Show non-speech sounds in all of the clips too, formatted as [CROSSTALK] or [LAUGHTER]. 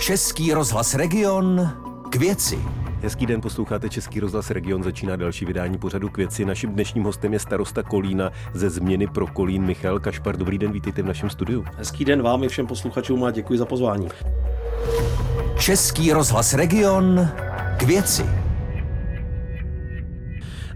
Český rozhlas Region k věci. Hezký den, posloucháte Český rozhlas Region, začíná další vydání pořadu k věci. Naším dnešním hostem je starosta Kolína ze změny pro Kolín Michal Kašpar. Dobrý den, vítejte v našem studiu. Hezký den vám i všem posluchačům a děkuji za pozvání. Český rozhlas Region k věci.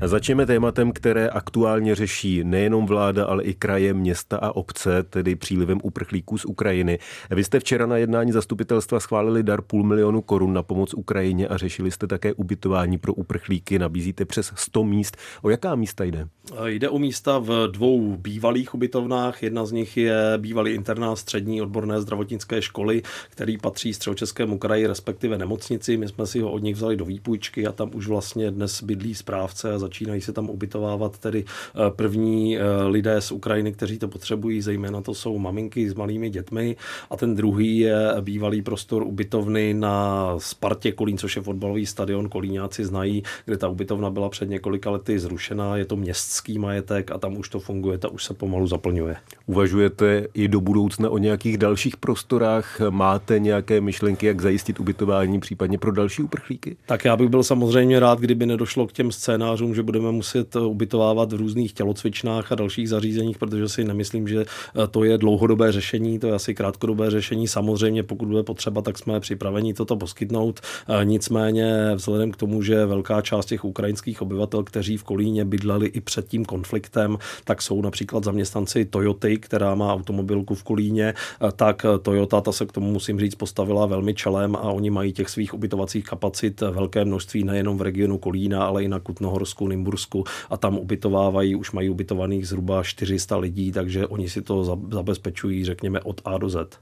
Začneme tématem, které aktuálně řeší nejenom vláda, ale i kraje, města a obce, tedy přílivem uprchlíků z Ukrajiny. Vy jste včera na jednání zastupitelstva schválili dar půl milionu korun na pomoc Ukrajině a řešili jste také ubytování pro uprchlíky. Nabízíte přes 100 míst. O jaká místa jde? Jde o místa v dvou bývalých ubytovnách. Jedna z nich je bývalý internát střední odborné zdravotnické školy, který patří středočeskému kraji, respektive nemocnici. My jsme si ho od nich vzali do výpůjčky a tam už vlastně dnes bydlí správce a začínají se tam ubytovávat tedy eh, první eh, lidé z Ukrajiny, kteří to potřebují, zejména to jsou maminky s malými dětmi a ten druhý je bývalý prostor ubytovny na Spartě Kolín, což je fotbalový stadion, Kolíňáci znají, kde ta ubytovna byla před několika lety zrušená, je to městský majetek a tam už to funguje, ta už se pomalu zaplňuje. Uvažujete i do budoucna o nějakých dalších prostorách? Máte nějaké myšlenky, jak zajistit ubytování případně pro další uprchlíky? Tak já bych byl samozřejmě rád, kdyby nedošlo k těm scénářům, že budeme muset ubytovávat v různých tělocvičnách a dalších zařízeních, protože si nemyslím, že eh, to je dlouhodobé řešení, to je asi krátkodobé řešení. Samozřejmě, pokud bude potřeba, tak jsme připraveni toto poskytnout. Eh, nicméně, vzhledem k tomu, že velká část těch ukrajinských obyvatel, kteří v Kolíně bydleli i před tím konfliktem, tak jsou například zaměstnanci Toyoty, která má automobilku v Kolíně, eh, tak Toyota ta se k tomu musím říct postavila velmi čelem a oni mají těch svých ubytovacích kapacit velké množství nejenom v regionu Kolína, ale i na Kutnohorsku, Nymbursku a tam ubytovávají, už mají ubytovaných zhruba 400 lidí, takže oni si to zabezpečují, řekněme, od A do Z.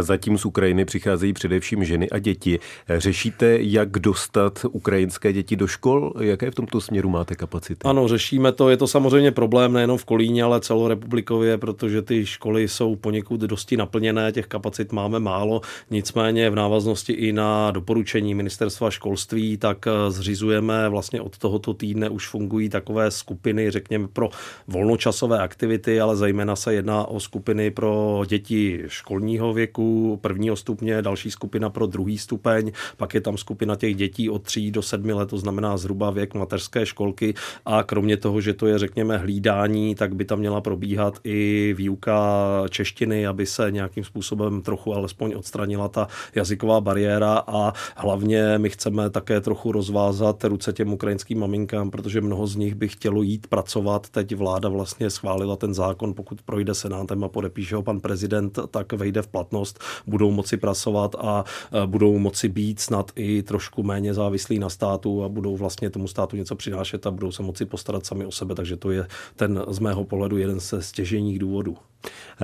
Zatím z Ukrajiny přicházejí především ženy a děti. Řešíte, jak dostat ukrajinské děti do škol? Jaké v tomto směru máte kapacity? Ano, řešíme to. Je to samozřejmě problém nejenom v Kolíně, ale celorepublikově, protože ty školy jsou poněkud dosti naplněné, těch kapacit máme málo. Nicméně v návaznosti i na doporučení ministerstva školství, tak zřizujeme vlastně od tohoto týdne už fungují takové skupiny, řekněme, pro volnočasové aktivity, ale zejména se jedná o skupiny pro děti školního věku, prvního stupně, další skupina pro druhý stupeň, pak je tam skupina těch dětí od 3 do 7 let, to znamená zhruba věk mateřské školky. A kromě toho, že to je, řekněme, hlídání, tak by tam měla probíhat i výuka češtiny, aby se nějakým způsobem trochu alespoň odstranila ta jazyková bariéra. A hlavně my chceme také trochu rozvázat ruce těm ukrajinským maminkám, protože mnoho z nich by chtělo jít pracovat. Teď vláda vlastně schválila ten zákon, pokud projde senátem a podepíše ho pan prezident, tak vejde v platnost, budou moci pracovat a e, budou moci být snad i trošku méně závislí na státu a budou vlastně tomu státu něco přinášet a budou se moci postarat sami o sebe, takže to je ten z mého pohledu jeden ze stěženích důvodů.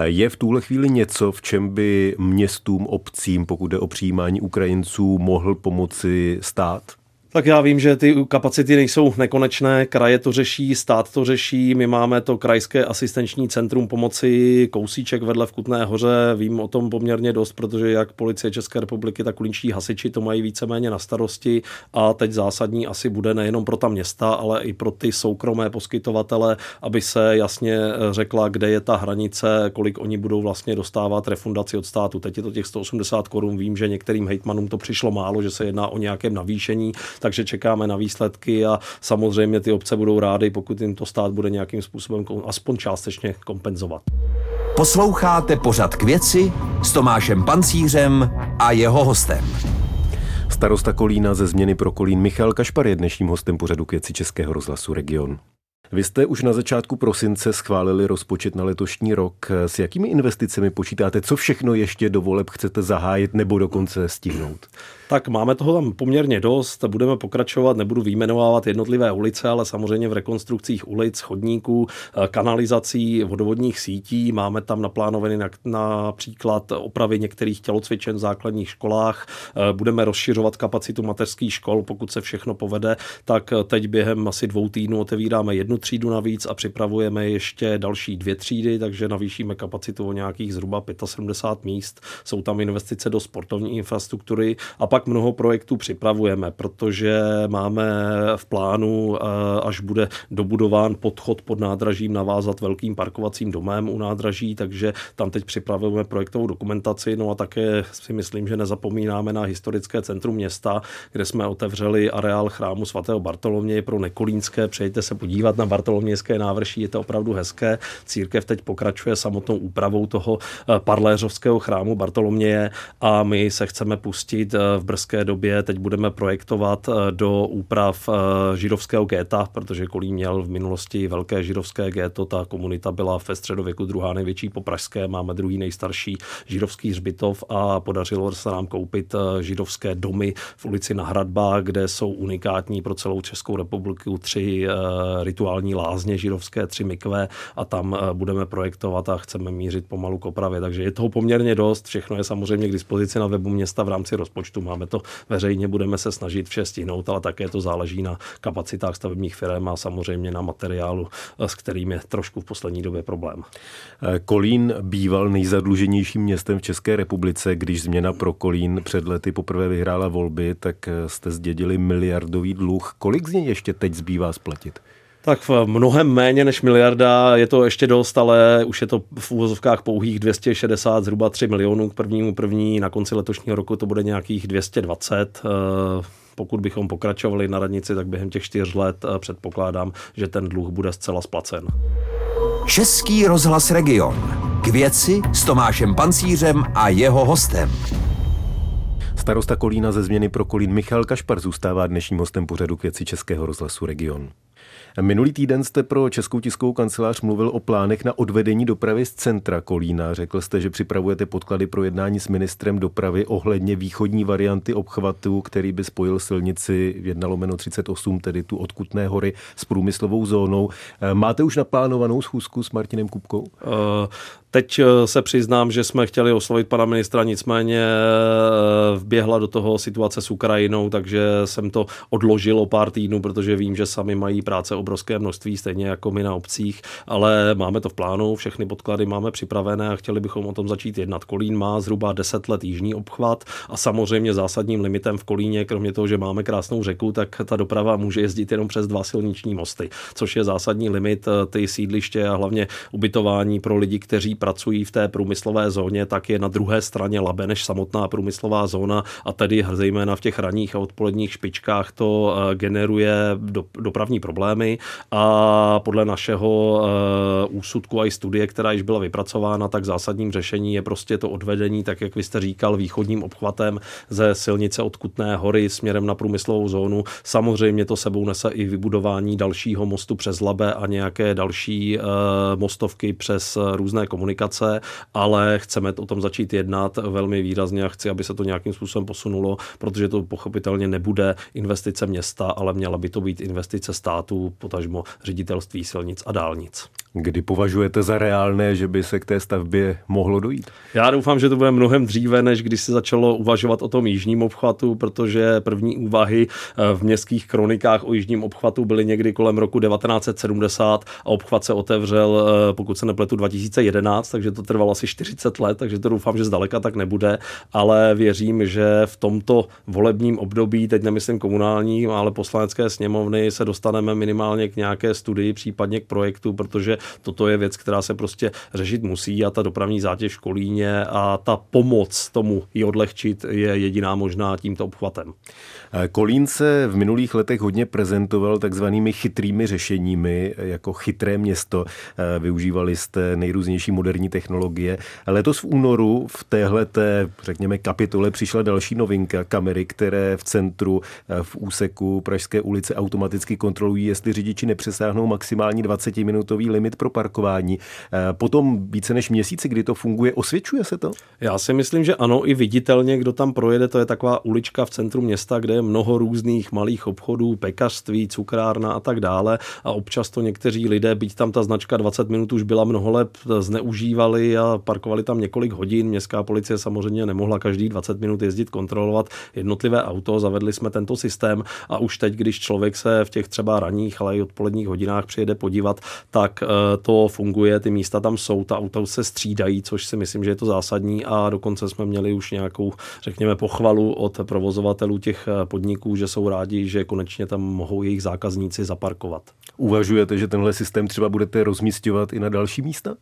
Je v tuhle chvíli něco, v čem by městům, obcím, pokud jde o přijímání Ukrajinců, mohl pomoci stát? Tak já vím, že ty kapacity nejsou nekonečné, kraje to řeší, stát to řeší, my máme to krajské asistenční centrum pomoci Kousíček vedle v Kutné hoře, vím o tom poměrně dost, protože jak policie České republiky, tak kulinčí hasiči to mají víceméně na starosti a teď zásadní asi bude nejenom pro ta města, ale i pro ty soukromé poskytovatele, aby se jasně řekla, kde je ta hranice, kolik oni budou vlastně dostávat refundaci od státu. Teď je to těch 180 korun, vím, že některým hejtmanům to přišlo málo, že se jedná o nějakém navýšení, takže čekáme na výsledky a samozřejmě ty obce budou rády, pokud jim to stát bude nějakým způsobem aspoň částečně kompenzovat. Posloucháte pořad k věci s Tomášem Pancířem a jeho hostem. Starosta Kolína ze změny pro Kolín Michal Kašpar je dnešním hostem pořadu k věci Českého rozhlasu Region. Vy jste už na začátku prosince schválili rozpočet na letošní rok. S jakými investicemi počítáte? Co všechno ještě do voleb chcete zahájit nebo dokonce stihnout? tak máme toho tam poměrně dost. Budeme pokračovat, nebudu výjmenovávat jednotlivé ulice, ale samozřejmě v rekonstrukcích ulic, chodníků, eh, kanalizací, vodovodních sítí. Máme tam naplánovaný například opravy některých tělocvičen v základních školách. Eh, budeme rozšiřovat kapacitu mateřských škol, pokud se všechno povede, tak teď během asi dvou týdnů otevíráme jednu třídu navíc a připravujeme ještě další dvě třídy, takže navýšíme kapacitu o nějakých zhruba 75 míst. Jsou tam investice do sportovní infrastruktury a pak mnoho projektů připravujeme, protože máme v plánu, eh, až bude dobudován podchod pod nádražím, navázat velkým parkovacím domem u nádraží, takže tam teď připravujeme projektovou dokumentaci, no a také si myslím, že nezapomínáme na historické centrum města, kde jsme otevřeli areál chrámu svatého Bartoloměje pro nekolínské. Přejďte se podívat na Bartolomějské návrší, je to opravdu hezké. Církev teď pokračuje samotnou úpravou toho eh, parléřovského chrámu Bartoloměje a my se chceme pustit eh, v brzké době. Teď budeme projektovat eh, do úprav židovského géta, protože Kolín měl v minulosti velké židovské géto. Ta komunita byla ve středověku druhá největší po Pražské, máme druhý nejstarší židovský hřbitov a podařilo se nám koupit židovské domy v ulici na Hradbách, kde jsou unikátní pro celou Českou republiku tři rituální lázně židovské, tři mikve a tam budeme projektovat a chceme mířit pomalu k opravě. Takže je toho poměrně dost. Všechno je samozřejmě k dispozici na webu města v rámci rozpočtu. Máme to veřejně, budeme se snažit vše stihnout, ale také to záleží na kapacitách stavebních firm a samozřejmě na materiálu, s kterým je trošku v poslední době problém. Kolín býval nejzadluženějším městem v České republice. Když změna pro Kolín před lety poprvé vyhrála volby, tak jste zdědili miliardový dluh. Kolik z něj ještě teď zbývá splatit? Tak v mnohem méně než miliarda, je to ještě dost, ale už je to v úvozovkách pouhých 260, zhruba 3 milionů k prvnímu první, na konci letošního roku to bude nějakých 220. Eh, pokud bychom pokračovali na radnici, tak během těch čtyř let eh, předpokládám, že ten dluh bude zcela splacen. Český rozhlas Region. K věci s Tomášem Pancířem a jeho hostem. Starosta Kolína ze změny pro Kolín Michal Kašpar zůstává dnešním hostem pořadu k věci Českého rozhlasu Region. Minulý týden jste pro Českou tiskovou kancelář mluvil o plánech na odvedení dopravy z centra Kolína. Řekl jste, že připravujete podklady pro jednání s ministrem dopravy ohledně východní varianty obchvatu, který by spojil silnici 1 lomeno 38, tedy tu odkutné hory, s průmyslovou zónou. Máte už naplánovanou schůzku s Martinem Kupkou? Uh, Teď eh, se přiznám, že jsme chtěli oslovit pana ministra, nicméně eh, vběhla do toho situace s Ukrajinou, takže jsem to odložil o pár týdnů, protože vím, že sami mají práce obrovské množství, stejně jako my na obcích, ale máme to v plánu, všechny podklady máme připravené a chtěli bychom o tom začít jednat. Kolín má zhruba 10 let jižní obchvat a samozřejmě zásadním limitem v Kolíně, kromě toho, že máme krásnou řeku, tak ta doprava může jezdit jenom přes dva silniční mosty, což je zásadní limit eh, ty sídliště a hlavně ubytování pro lidi, kteří pracují v té průmyslové zóně, tak je na druhé straně Labe než samotná průmyslová zóna. A tedy zejména v těch ranních a odpoledních špičkách to eh, generuje do, dopravní problémy. A podle našeho uh, úsudku a i studie, která již byla vypracována, tak zásadním řešení je prostě to odvedení, tak jak vy jste říkal, východním obchvatem ze silnice od Kutné hory směrem na průmyslovou zónu. Samozřejmě to sebou nese i vybudování dalšího mostu přes Labe a nějaké další uh, mostovky přes různé komunikace komunikace, ale chceme o tom začít jednat velmi výrazně a chci, aby se to nějakým způsobem posunulo, protože to pochopitelně nebude investice města, ale měla by to být investice státu, potažmo ředitelství silnic a dálnic. Kdy považujete za reálné, že by se k té stavbě mohlo dojít? Já doufám, že to bude mnohem dříve, než když se začalo uvažovat o tom jižním obchvatu, protože první úvahy eh, v městských kronikách o jižním obchvatu byly někdy kolem roku 1970 a obchvat se otevřel, eh, pokud se nepletu, 2011, takže to trvalo asi 40 let, takže to doufám, že zdaleka tak nebude, ale věřím, že v tomto volebním období, teď nemyslím komunální, ale poslanecké sněmovny, se dostaneme minimálně k nějaké studii, případně k projektu, protože toto je věc, která se prostě řešit musí a ta dopravní zátěž v Kolíně a ta pomoc tomu ji odlehčit je jediná možná tímto obchvatem. Kolín se v minulých letech hodně prezentoval takzvanými chytrými řešeními, jako chytré město. Využívali jste nejrůznější moderní technologie. Letos v únoru v téhle, řekněme, kapitole přišla další novinka, kamery, které v centru, v úseku Pražské ulice automaticky kontrolují, jestli řidiči nepřesáhnou maximální 20-minutový limit pro parkování. Eh, potom více než měsíci, kdy to funguje, osvědčuje se to? Já si myslím, že ano, i viditelně, kdo tam projede, to je taková ulička v centru města, kde je mnoho různých malých obchodů, pekařství, cukrárna a tak dále. A občas to někteří lidé, byť tam ta značka 20 minut už byla mnoho let, zneužívali a parkovali tam několik hodin. Městská policie samozřejmě nemohla každý 20 minut jezdit kontrolovat jednotlivé auto. Zavedli jsme tento systém a už teď, když člověk se v těch třeba ranních, ale i odpoledních hodinách přijede podívat, tak eh, to funguje, ty místa tam jsou, ta auta se střídají, což si myslím, že je to zásadní a dokonce jsme měli už nějakou, řekněme, pochvalu od provozovatelů těch eh, podniků, že jsou rádi, že konečně tam mohou jejich zákazníci zaparkovat. Uvažujete, že tenhle systém třeba budete rozmístěvat i na další místa?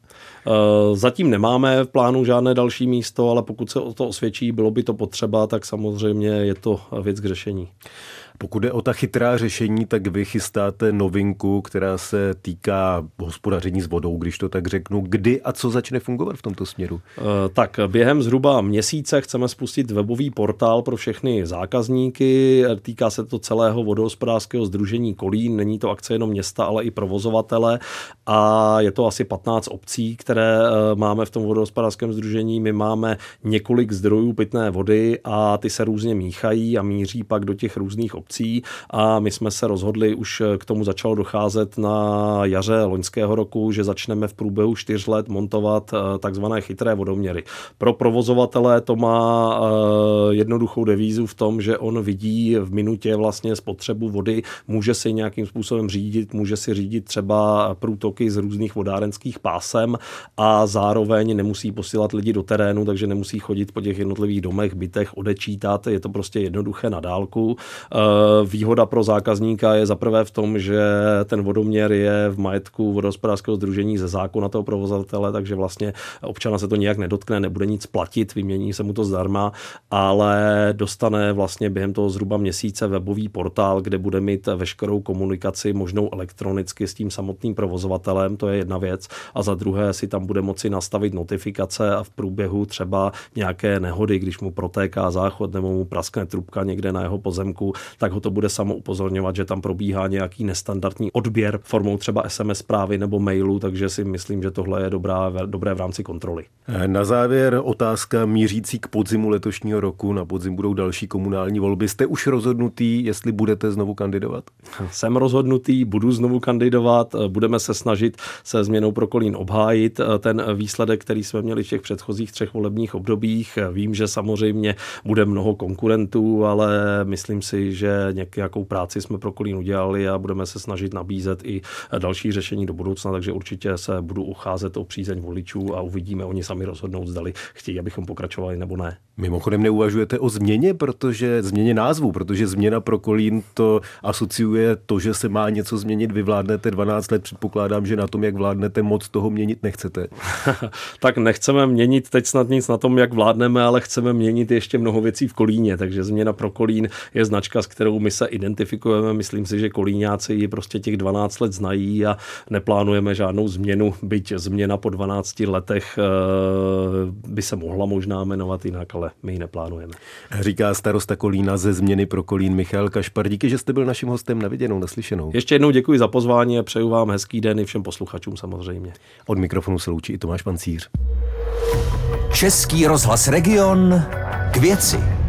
Eh, zatím nemáme v plánu žádné další místo, ale pokud se o to osvědčí, bylo by to potřeba, tak samozřejmě je to věc k řešení. Pokud je o ta chytrá řešení, tak vy chystáte novinku, která se týká hospodaření s vodou, když to tak řeknu. Kdy a co začne fungovat v tomto směru? Eh, tak během zhruba měsíce chceme spustit webový portál pro všechny zákazníky. Týká se to celého vodohospodářského združení Kolín. Není to akce jenom města, ale i provozovatele. A je to asi 15 obcí, které eh, máme v tom vodohospodářském združení. My máme několik zdrojů pitné vody a ty se různě míchají a míří pak do těch různých obcí obcí a my jsme se rozhodli, už k tomu začalo docházet na jaře loňského roku, že začneme v průběhu čtyř let montovat eh, takzvané chytré vodoměry. Pro provozovatele to má eh, jednoduchou devízu v tom, že on vidí v minutě vlastně spotřebu vody, může si nějakým způsobem řídit, může si řídit třeba průtoky z různých vodárenských pásem a zároveň nemusí posílat lidi do terénu, takže nemusí chodit po těch jednotlivých domech, bytech, odečítat, je to prostě jednoduché na dálku. Eh, Výhoda pro zákazníka je zaprvé v tom, že ten vodoměr je v majetku vodohospodářského združení ze zákona toho provozovatele, takže vlastně občana se to nějak nedotkne, nebude nic platit, vymění se mu to zdarma, ale dostane vlastně během toho zhruba měsíce webový portál, kde bude mít veškerou komunikaci možnou elektronicky s tím samotným provozovatelem, to je jedna věc, a za druhé si tam bude moci nastavit notifikace a v průběhu třeba nějaké nehody, když mu protéká záchod nebo mu praskne trubka někde na jeho pozemku, tak ho to bude samo upozorňovat, že tam probíhá nějaký nestandardní odběr formou třeba SMS zprávy nebo mailu, takže si myslím, že tohle je dobrá, dobré v rámci kontroly. Na závěr otázka mířící k podzimu letošního roku. Na podzim budou další komunální volby. Jste už rozhodnutý, jestli budete znovu kandidovat? Jsem rozhodnutý, budu znovu kandidovat, budeme se snažit se změnou pro Kolín obhájit ten výsledek, který jsme měli v těch předchozích třech volebních obdobích. Vím, že samozřejmě bude mnoho konkurentů, ale myslím si, že nějakou práci jsme pro Kolín udělali a budeme se snažit nabízet i další řešení do budoucna, takže určitě se budu ucházet o přízeň voličů a uvidíme, oni sami rozhodnout, zdali chtějí, abychom pokračovali nebo ne. Mimochodem neuvažujete o změně, protože změně názvu, protože změna pro Kolín to asociuje to, že se má něco změnit. Vy vládnete 12 let, předpokládám, že na tom, jak vládnete, moc toho měnit nechcete. [LAUGHS] tak nechceme měnit teď snad nic na tom, jak vládneme, ale chceme měnit ještě mnoho věcí v Kolíně, takže změna pro Kolín je značka, s kterou my se identifikujeme. Myslím si, že Kolíňáci ji prostě těch 12 let znají a neplánujeme žádnou změnu, byť změna po 12 letech eh, by se mohla možná jmenovat jinak, ale my ji neplánujeme. Říká starosta Kolína ze změny pro Kolín Michal Kašpar. Díky, že jste byl naším hostem na viděnou, naslyšenou. Ještě jednou děkuji za pozvání a přeju vám hezký den i všem posluchačům samozřejmě. Od mikrofonu se loučí i Tomáš Pancíř. Český rozhlas Region k věci.